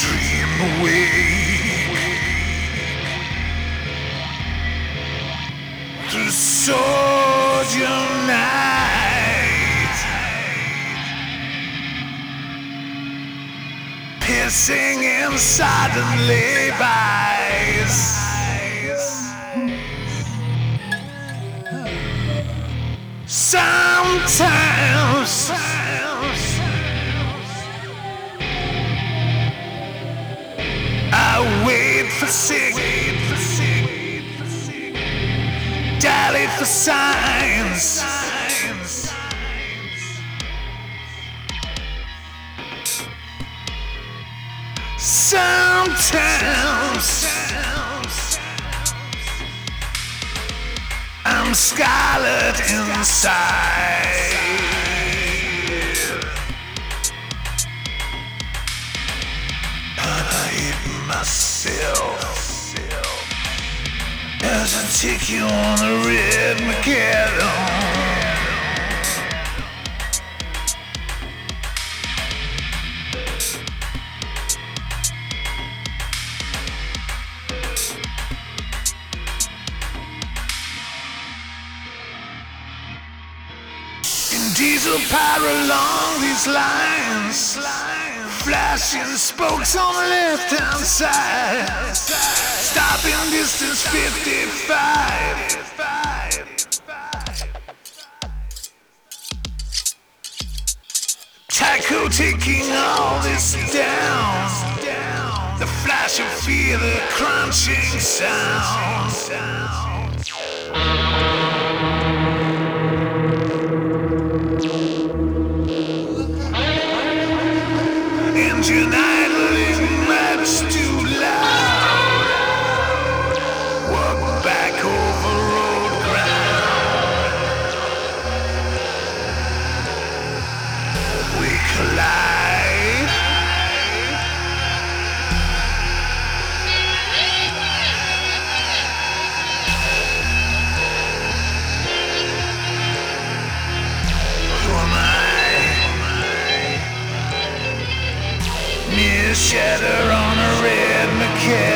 dream awake through soldier night, piercing and suddenly buys. Sometimes. For sick, dally for signs. Sometimes I'm scarlet inside. Take you on the red Macadam. Diesel power along these lines, flashing spokes on the left hand side, stopping distance 55. Tacho taking all this down. The flash of fear, the crunching sound. Red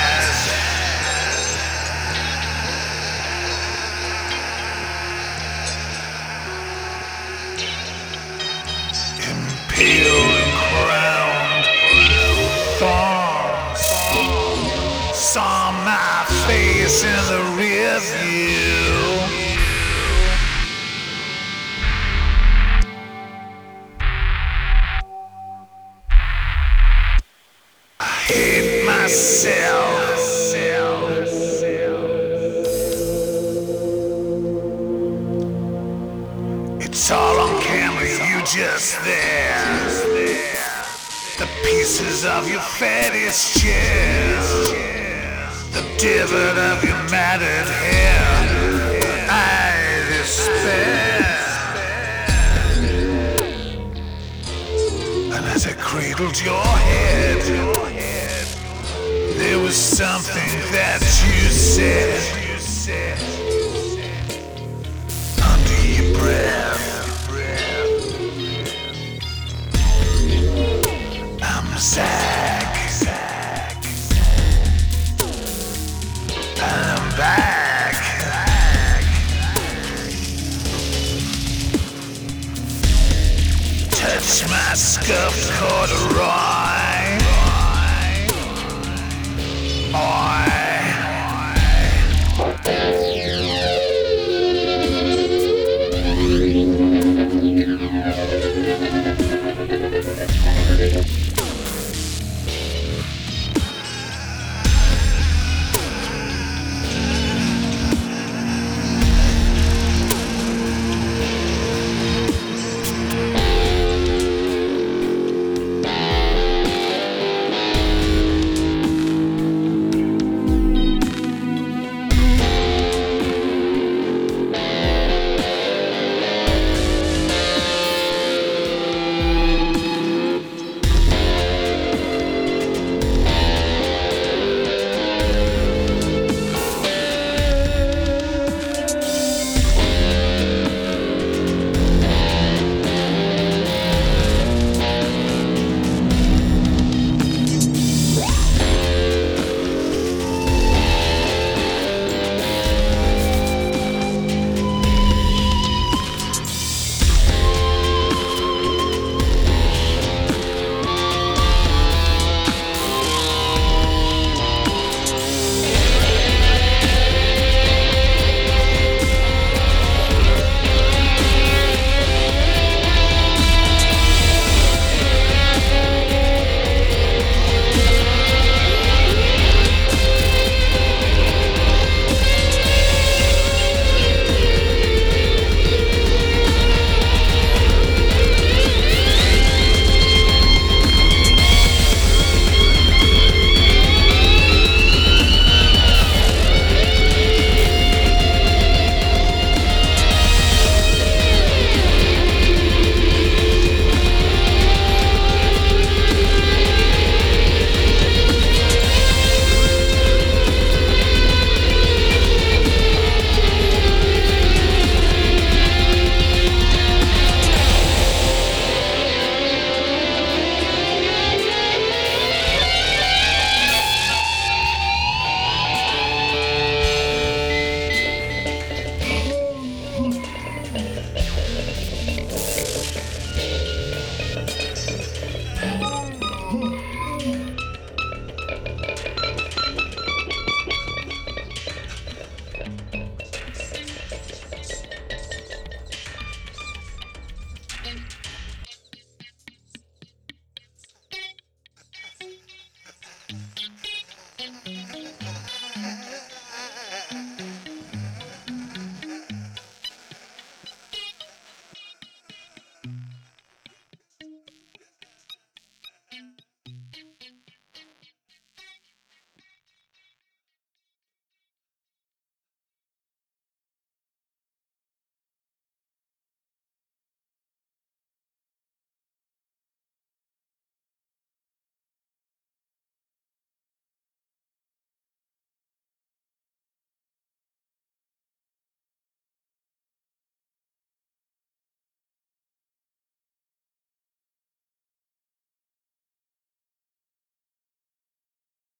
Saw my face in the rear view. I hate myself. It's all on camera, you just there. The pieces of your fattiest chest, the divot of your matted hair. I despair. And as I cradled your head, there was something that you said. My scuffed corduroy. Oi.